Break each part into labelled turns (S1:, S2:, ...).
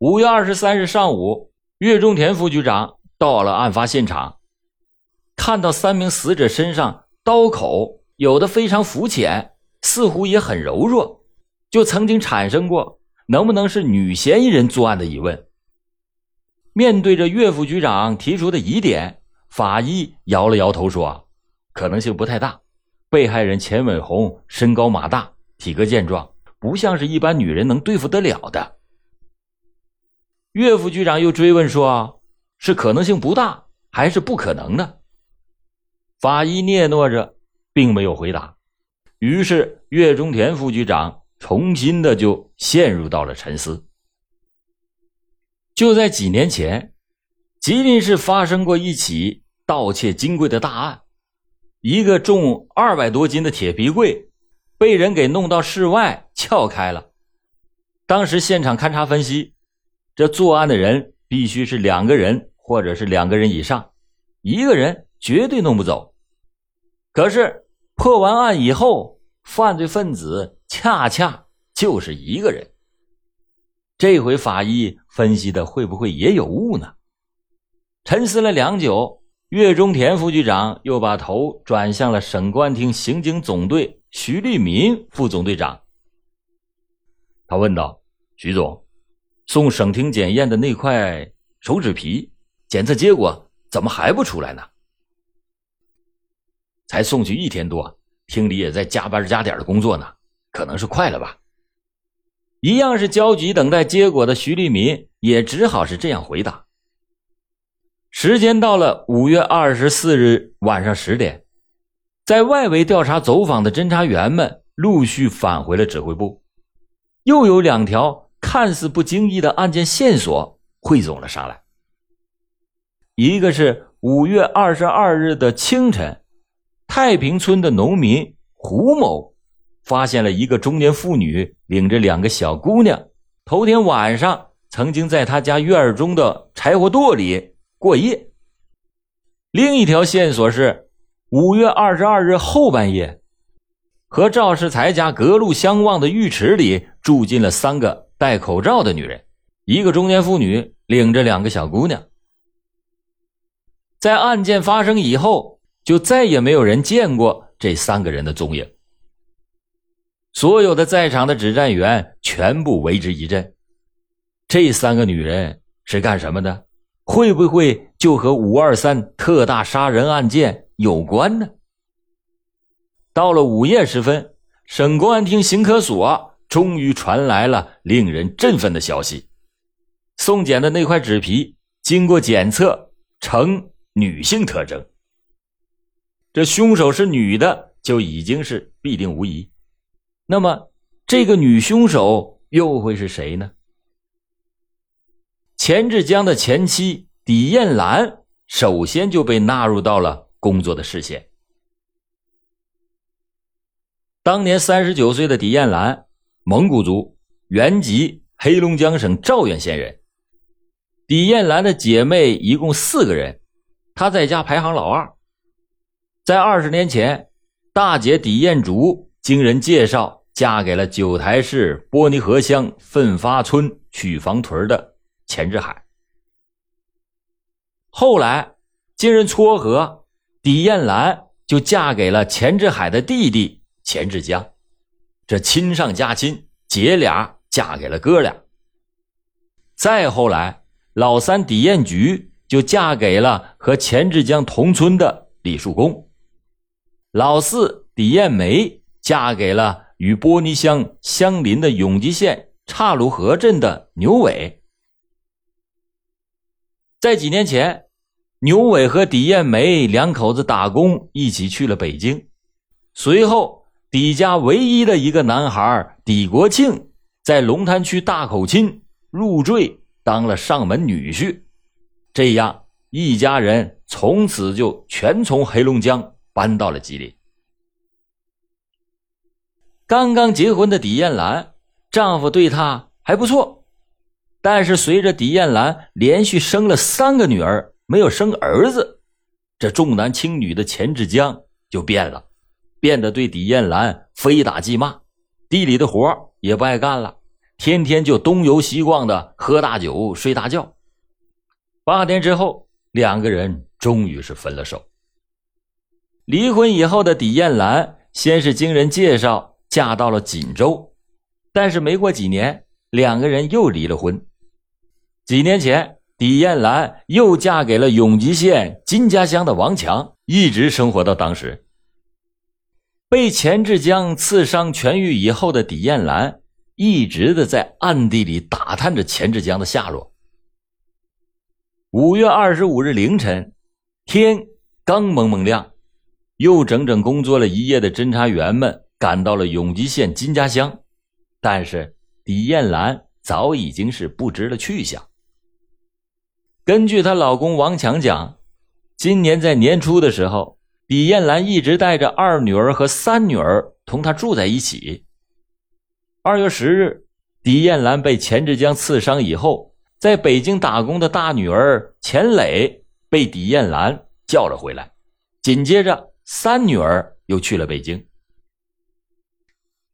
S1: 五月二十三日上午，岳中田副局长到了案发现场，看到三名死者身上刀口有的非常肤浅，似乎也很柔弱，就曾经产生过能不能是女嫌疑人作案的疑问。面对着岳副局长提出的疑点，法医摇了摇头说：“可能性不太大。被害人钱伟红身高马大，体格健壮，不像是一般女人能对付得了的。”岳副局长又追问说：“是可能性不大，还是不可能呢？”法医嗫嚅着，并没有回答。于是岳中田副局长重新的就陷入到了沉思。就在几年前，吉林市发生过一起盗窃金柜的大案，一个重二百多斤的铁皮柜被人给弄到室外撬开了。当时现场勘查分析。这作案的人必须是两个人，或者是两个人以上，一个人绝对弄不走。可是破完案以后，犯罪分子恰恰就是一个人。这回法医分析的会不会也有误呢？沉思了良久，岳中田副局长又把头转向了省公安厅刑警总队徐立民副总队长，他问道：“徐总。”送省厅检验的那块手指皮检测结果怎么还不出来呢？才送去一天多，厅里也在加班加点的工作呢，可能是快了吧。一样是焦急等待结果的徐立民也只好是这样回答。时间到了五月二十四日晚上十点，在外围调查走访的侦查员们陆续返回了指挥部，又有两条。看似不经意的案件线索汇总了上来。一个是五月二十二日的清晨，太平村的农民胡某发现了一个中年妇女领着两个小姑娘，头天晚上曾经在他家院中的柴火垛里过夜。另一条线索是五月二十二日后半夜，和赵世才家隔路相望的浴池里住进了三个。戴口罩的女人，一个中年妇女领着两个小姑娘。在案件发生以后，就再也没有人见过这三个人的踪影。所有的在场的指战员全部为之一振。这三个女人是干什么的？会不会就和五二三特大杀人案件有关呢？到了午夜时分，省公安厅刑科所。终于传来了令人振奋的消息：送检的那块纸皮经过检测呈女性特征，这凶手是女的就已经是必定无疑。那么，这个女凶手又会是谁呢？钱志江的前妻李艳兰首先就被纳入到了工作的视线。当年三十九岁的狄艳兰。蒙古族，原籍黑龙江省肇源县人。李艳兰的姐妹一共四个人，她在家排行老二。在二十年前，大姐李艳竹经人介绍嫁给了九台市波尼河乡奋发村曲房屯的钱志海。后来经人撮合，李艳兰就嫁给了钱志海的弟弟钱志江。这亲上加亲，姐俩嫁给了哥俩。再后来，老三李艳菊就嫁给了和钱志江同村的李树公，老四李艳梅嫁给了与波尼乡相邻的永吉县岔路河镇的牛伟。在几年前，牛伟和李艳梅两口子打工一起去了北京，随后。狄家唯一的一个男孩李国庆，在龙潭区大口亲入赘当了上门女婿，这样一家人从此就全从黑龙江搬到了吉林。刚刚结婚的李艳兰，丈夫对她还不错，但是随着李艳兰连续生了三个女儿，没有生儿子，这重男轻女的钱志江就变了。变得对李艳兰非打即骂，地里的活也不爱干了，天天就东游西逛的，喝大酒，睡大觉。八天之后，两个人终于是分了手。离婚以后的李艳兰，先是经人介绍嫁到了锦州，但是没过几年，两个人又离了婚。几年前，李艳兰又嫁给了永吉县金家乡的王强，一直生活到当时。被钱志江刺伤痊愈以后的李艳兰，一直的在暗地里打探着钱志江的下落。五月二十五日凌晨，天刚蒙蒙亮。又整整工作了一夜的侦查员们赶到了永吉县金家乡，但是李艳兰早已经是不知了去向。根据她老公王强讲，今年在年初的时候，李艳兰一直带着二女儿和三女儿同她住在一起。二月十日，李艳兰被钱志江刺伤以后，在北京打工的大女儿钱磊被李艳兰叫了回来，紧接着。三女儿又去了北京。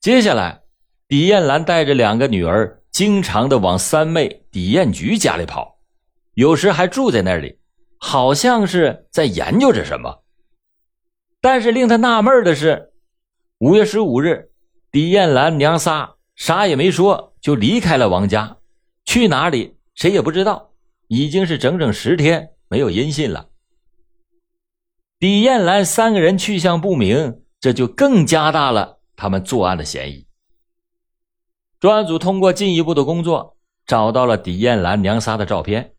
S1: 接下来，李艳兰带着两个女儿，经常的往三妹李艳菊家里跑，有时还住在那里，好像是在研究着什么。但是令他纳闷的是，五月十五日，李艳兰娘仨啥也没说就离开了王家，去哪里谁也不知道，已经是整整十天没有音信了。李艳兰三个人去向不明，这就更加大了他们作案的嫌疑。专案组通过进一步的工作，找到了李艳兰娘仨的照片。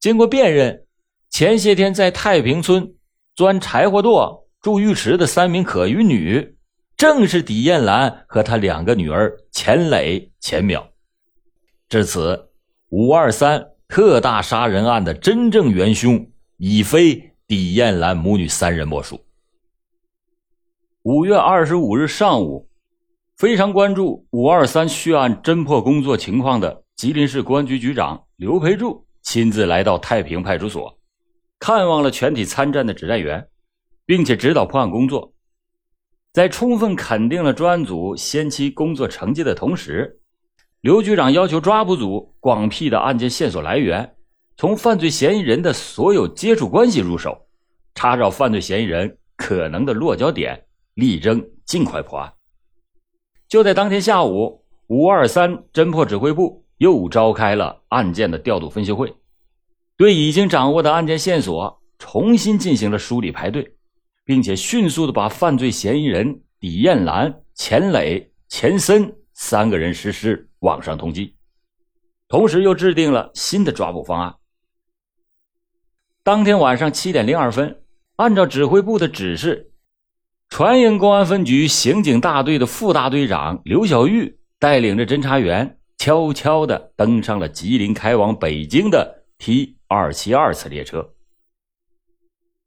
S1: 经过辨认，前些天在太平村钻柴火垛、住浴池的三名可疑女，正是李艳兰和她两个女儿钱磊、钱淼。至此，五二三特大杀人案的真正元凶已非。李艳兰母女三人莫属。五月二十五日上午，非常关注五二三血案侦破工作情况的吉林市公安局局长刘培柱亲自来到太平派出所，看望了全体参战的指战员，并且指导破案工作。在充分肯定了专案组先期工作成绩的同时，刘局长要求抓捕组广辟的案件线索来源。从犯罪嫌疑人的所有接触关系入手，查找犯罪嫌疑人可能的落脚点，力争尽快破案。就在当天下午，五二三侦破指挥部又召开了案件的调度分析会，对已经掌握的案件线索重新进行了梳理排队，并且迅速的把犯罪嫌疑人李艳兰、钱磊、钱森三个人实施网上通缉，同时又制定了新的抓捕方案。当天晚上七点零二分，按照指挥部的指示，船营公安分局刑警大队的副大队长刘小玉带领着侦查员，悄悄地登上了吉林开往北京的 T 二七二次列车。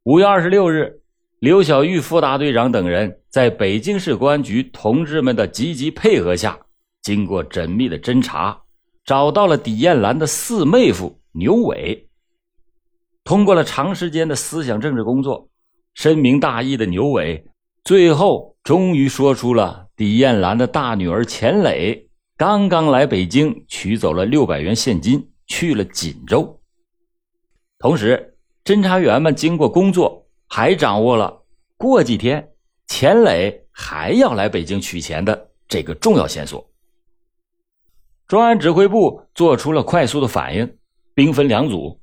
S1: 五月二十六日，刘小玉副大队长等人在北京市公安局同志们的积极配合下，经过缜密的侦查，找到了李艳兰的四妹夫牛伟。通过了长时间的思想政治工作，深明大义的牛伟，最后终于说出了李艳兰的大女儿钱磊刚刚来北京取走了六百元现金，去了锦州。同时，侦查员们经过工作，还掌握了过几天钱磊还要来北京取钱的这个重要线索。专案指挥部做出了快速的反应，兵分两组。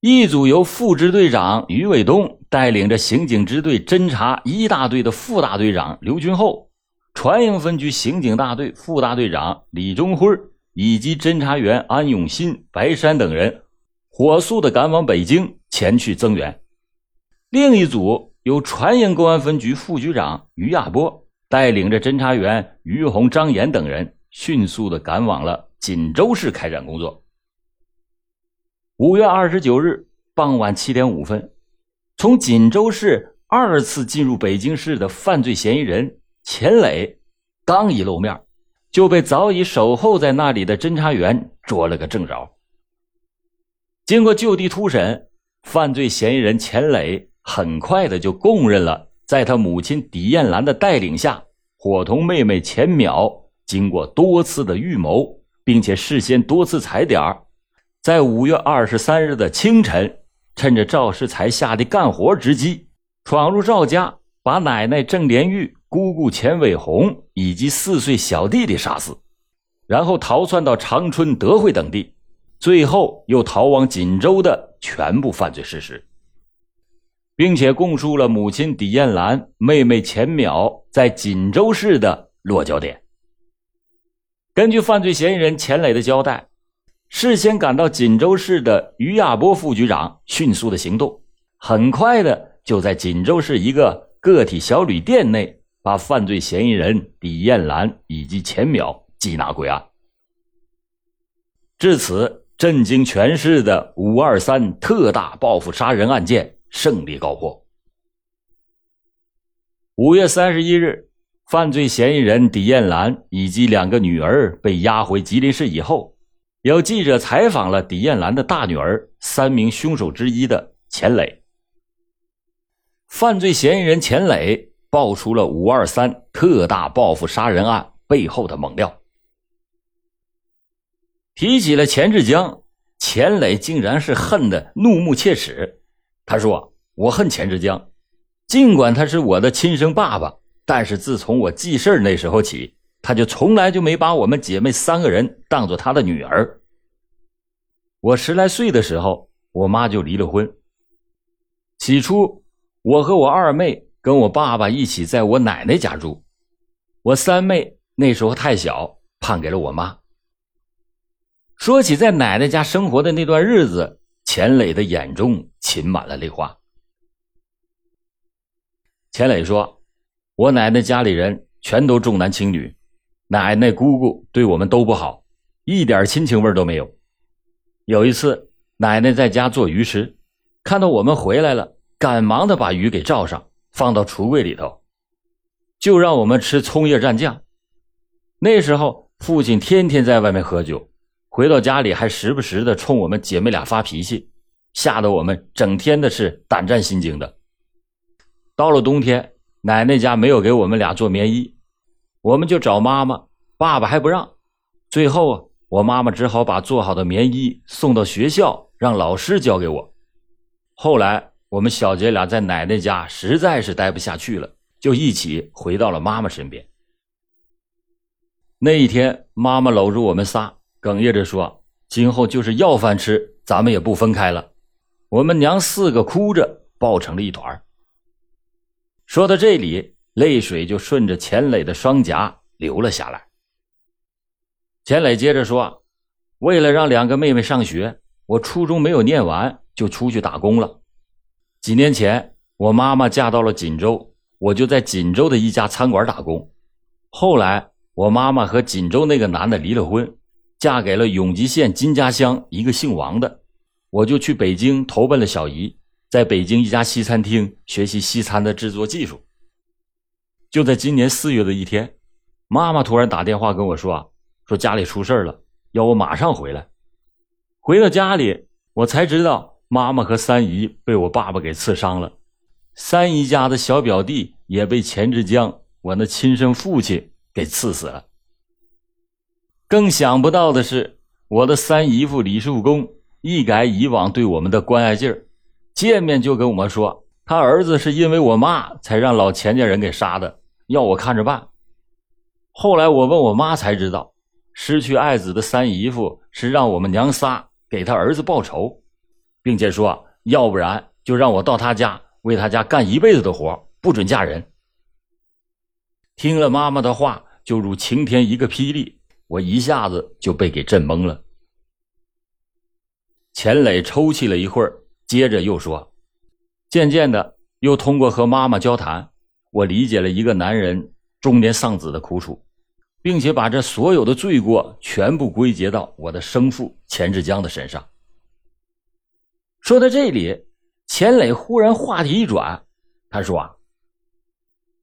S1: 一组由副支队长于伟东带领着刑警支队侦查一大队的副大队长刘军厚，船营分局刑警大队副大队长李忠辉以及侦查员安永新、白山等人，火速的赶往北京前去增援。另一组由船营公安分局副局长于亚波带领着侦查员于红、张岩等人，迅速的赶往了锦州市开展工作。五月二十九日傍晚七点五分，从锦州市二次进入北京市的犯罪嫌疑人钱磊，刚一露面，就被早已守候在那里的侦查员捉了个正着。经过就地突审，犯罪嫌疑人钱磊很快的就供认了，在他母亲狄艳兰的带领下，伙同妹妹钱淼经过多次的预谋，并且事先多次踩点在五月二十三日的清晨，趁着赵世才下地干活之机，闯入赵家，把奶奶郑莲玉、姑姑钱伟红以及四岁小弟弟杀死，然后逃窜到长春、德惠等地，最后又逃往锦州的全部犯罪事实。并且供述了母亲李艳兰、妹妹钱淼在锦州市的落脚点。根据犯罪嫌疑人钱磊的交代，事先赶到锦州市的于亚波副局长迅速的行动，很快的就在锦州市一个个体小旅店内把犯罪嫌疑人李艳兰以及钱淼缉拿归案。至此，震惊全市的“五二三”特大报复杀人案件。胜利告破。五月三十一日，犯罪嫌疑人李艳兰以及两个女儿被押回吉林市以后，有记者采访了李艳兰的大女儿、三名凶手之一的钱磊。犯罪嫌疑人钱磊爆出了“五二三”特大报复杀人案背后的猛料。提起了钱志江，钱磊竟然是恨得怒目切齿。他说：“我恨钱志江，尽管他是我的亲生爸爸，但是自从我记事那时候起，他就从来就没把我们姐妹三个人当做他的女儿。我十来岁的时候，我妈就离了婚。起初，我和我二妹跟我爸爸一起在我奶奶家住，我三妹那时候太小，判给了我妈。说起在奶奶家生活的那段日子。”钱磊的眼中噙满了泪花。钱磊说：“我奶奶家里人全都重男轻女，奶奶姑姑对我们都不好，一点亲情味都没有。有一次，奶奶在家做鱼吃，看到我们回来了，赶忙的把鱼给罩上，放到橱柜里头，就让我们吃葱叶蘸酱。那时候，父亲天天在外面喝酒。”回到家里还时不时的冲我们姐妹俩发脾气，吓得我们整天的是胆战心惊的。到了冬天，奶奶家没有给我们俩做棉衣，我们就找妈妈，爸爸还不让。最后啊，我妈妈只好把做好的棉衣送到学校，让老师交给我。后来我们小姐俩在奶奶家实在是待不下去了，就一起回到了妈妈身边。那一天，妈妈搂着我们仨。哽咽着说：“今后就是要饭吃，咱们也不分开了。”我们娘四个哭着抱成了一团。说到这里，泪水就顺着钱磊的双颊流了下来。钱磊接着说：“为了让两个妹妹上学，我初中没有念完就出去打工了。几年前，我妈妈嫁到了锦州，我就在锦州的一家餐馆打工。后来，我妈妈和锦州那个男的离了婚。”嫁给了永吉县金家乡一个姓王的，我就去北京投奔了小姨，在北京一家西餐厅学习西餐的制作技术。就在今年四月的一天，妈妈突然打电话跟我说啊：“说家里出事了，要我马上回来。”回到家里，我才知道妈妈和三姨被我爸爸给刺伤了，三姨家的小表弟也被钱志江，我那亲生父亲给刺死了。更想不到的是，我的三姨夫李树公一改以往对我们的关爱劲儿，见面就跟我们说，他儿子是因为我妈才让老钱家人给杀的，要我看着办。后来我问我妈才知道，失去爱子的三姨夫是让我们娘仨给他儿子报仇，并且说，要不然就让我到他家为他家干一辈子的活，不准嫁人。听了妈妈的话，就如晴天一个霹雳。我一下子就被给震懵了。钱磊抽泣了一会儿，接着又说：“渐渐的，又通过和妈妈交谈，我理解了一个男人中年丧子的苦楚，并且把这所有的罪过全部归结到我的生父钱志江的身上。”说到这里，钱磊忽然话题一转，他说：“啊，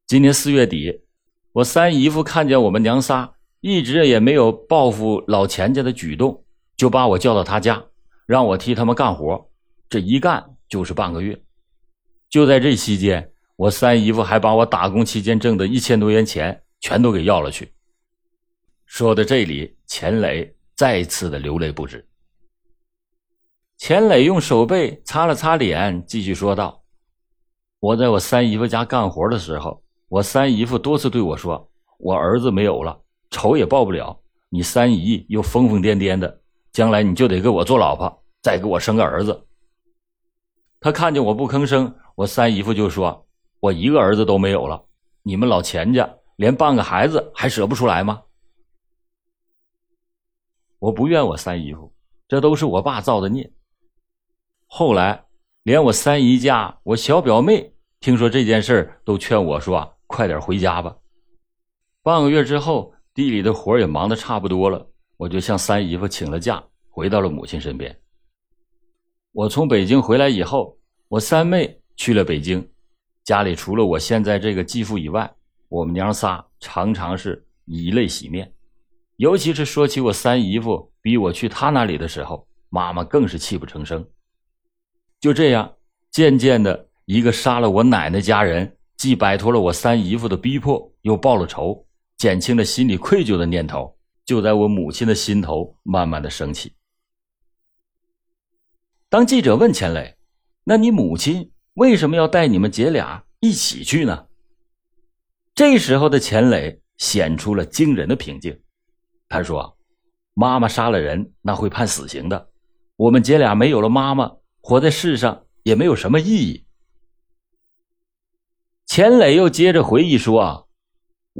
S1: 今年四月底，我三姨夫看见我们娘仨。”一直也没有报复老钱家的举动，就把我叫到他家，让我替他们干活。这一干就是半个月。就在这期间，我三姨夫还把我打工期间挣的一千多元钱全都给要了去。说到这里，钱磊再次的流泪不止。钱磊用手背擦了擦脸，继续说道：“我在我三姨夫家干活的时候，我三姨夫多次对我说，我儿子没有了，仇也报不了。你三姨又疯疯癫癫的，将来你就得给我做老婆，再给我生个儿子。”他看见我不吭声，我三姨夫就说：“我一个儿子都没有了，你们老钱家连半个孩子还舍不出来吗？”我不怨我三姨夫，这都是我爸造的孽。后来，连我三姨家我小表妹听说这件事都劝我说：“快点回家吧。”半个月之后，地里的活也忙得差不多了，我就向三姨夫请了假，回到了母亲身边。我从北京回来以后，我三妹去了北京，家里除了我现在这个继父以外，我们娘仨常常是以泪洗面。尤其是说起我三姨夫逼我去他那里的时候，妈妈更是泣不成声。就这样，渐渐的，一个杀了我奶奶家人，既摆脱了我三姨夫的逼迫，又报了仇，减轻了心里愧疚的念头，就在我母亲的心头慢慢的升起。当记者问钱磊：“那你母亲为什么要带你们姐俩一起去呢？”这时候的钱磊显出了惊人的平静。他说：“妈妈杀了人，那会判死刑的。我们姐俩没有了妈妈，活在世上也没有什么意义。”钱磊又接着回忆说：“啊，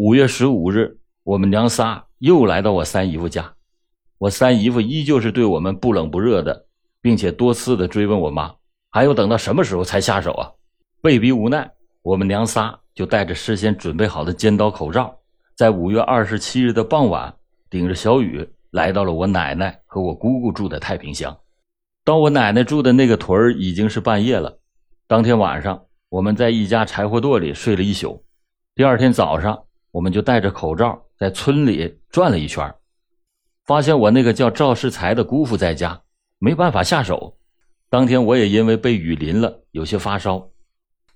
S1: 五月十五日，我们娘仨又来到我三姨夫家，我三姨夫依旧是对我们不冷不热的，并且多次的追问我妈，还要等到什么时候才下手啊？被逼无奈，我们娘仨就带着事先准备好的尖刀、口罩，在五月二十七日的傍晚。”顶着小雨来到了我奶奶和我姑姑住的太平乡。到我奶奶住的那个屯儿已经是半夜了。当天晚上，我们在一家柴火垛里睡了一宿。第二天早上，我们就戴着口罩在村里转了一圈，发现我那个叫赵世才的姑父在家，没办法下手。当天我也因为被雨淋了，有些发烧。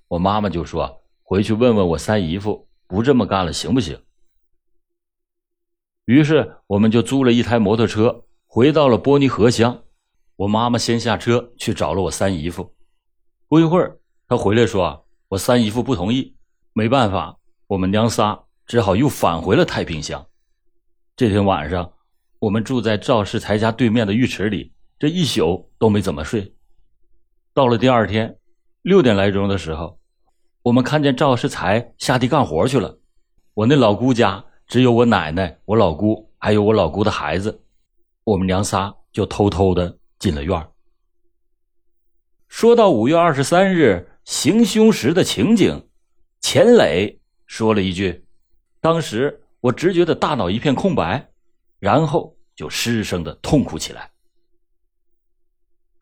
S1: 我妈妈就说：“回去问问我三姨夫，不这么干了行不行？”于是，我们就租了一台摩托车，回到了波尼河乡。我妈妈先下车去找了我三姨夫。不一会儿，他回来说：“我三姨夫不同意。”没办法，我们娘仨只好又返回了太平乡。这天晚上，我们住在赵世才家对面的浴池里，这一宿都没怎么睡。到了第二天六点来钟的时候，我们看见赵世才下地干活去了。我那老姑家。只有我奶奶、我老姑，还有我老姑的孩子，我们娘仨就偷偷的进了院说到五月二十三日行凶时的情景，钱磊说了一句：“当时我只觉得大脑一片空白，然后就失声的痛哭起来。”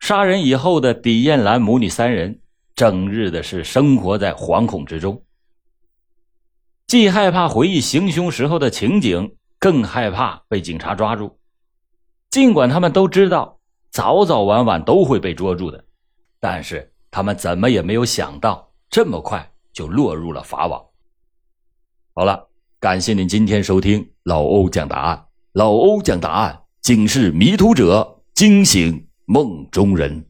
S1: 杀人以后的李艳兰母女三人，整日的是生活在惶恐之中。既害怕回忆行凶时候的情景，更害怕被警察抓住。尽管他们都知道早早晚晚都会被捉住的，但是他们怎么也没有想到这么快就落入了法网。好了，感谢您今天收听老欧讲答案。老欧讲答案，警示迷途者，惊醒梦中人。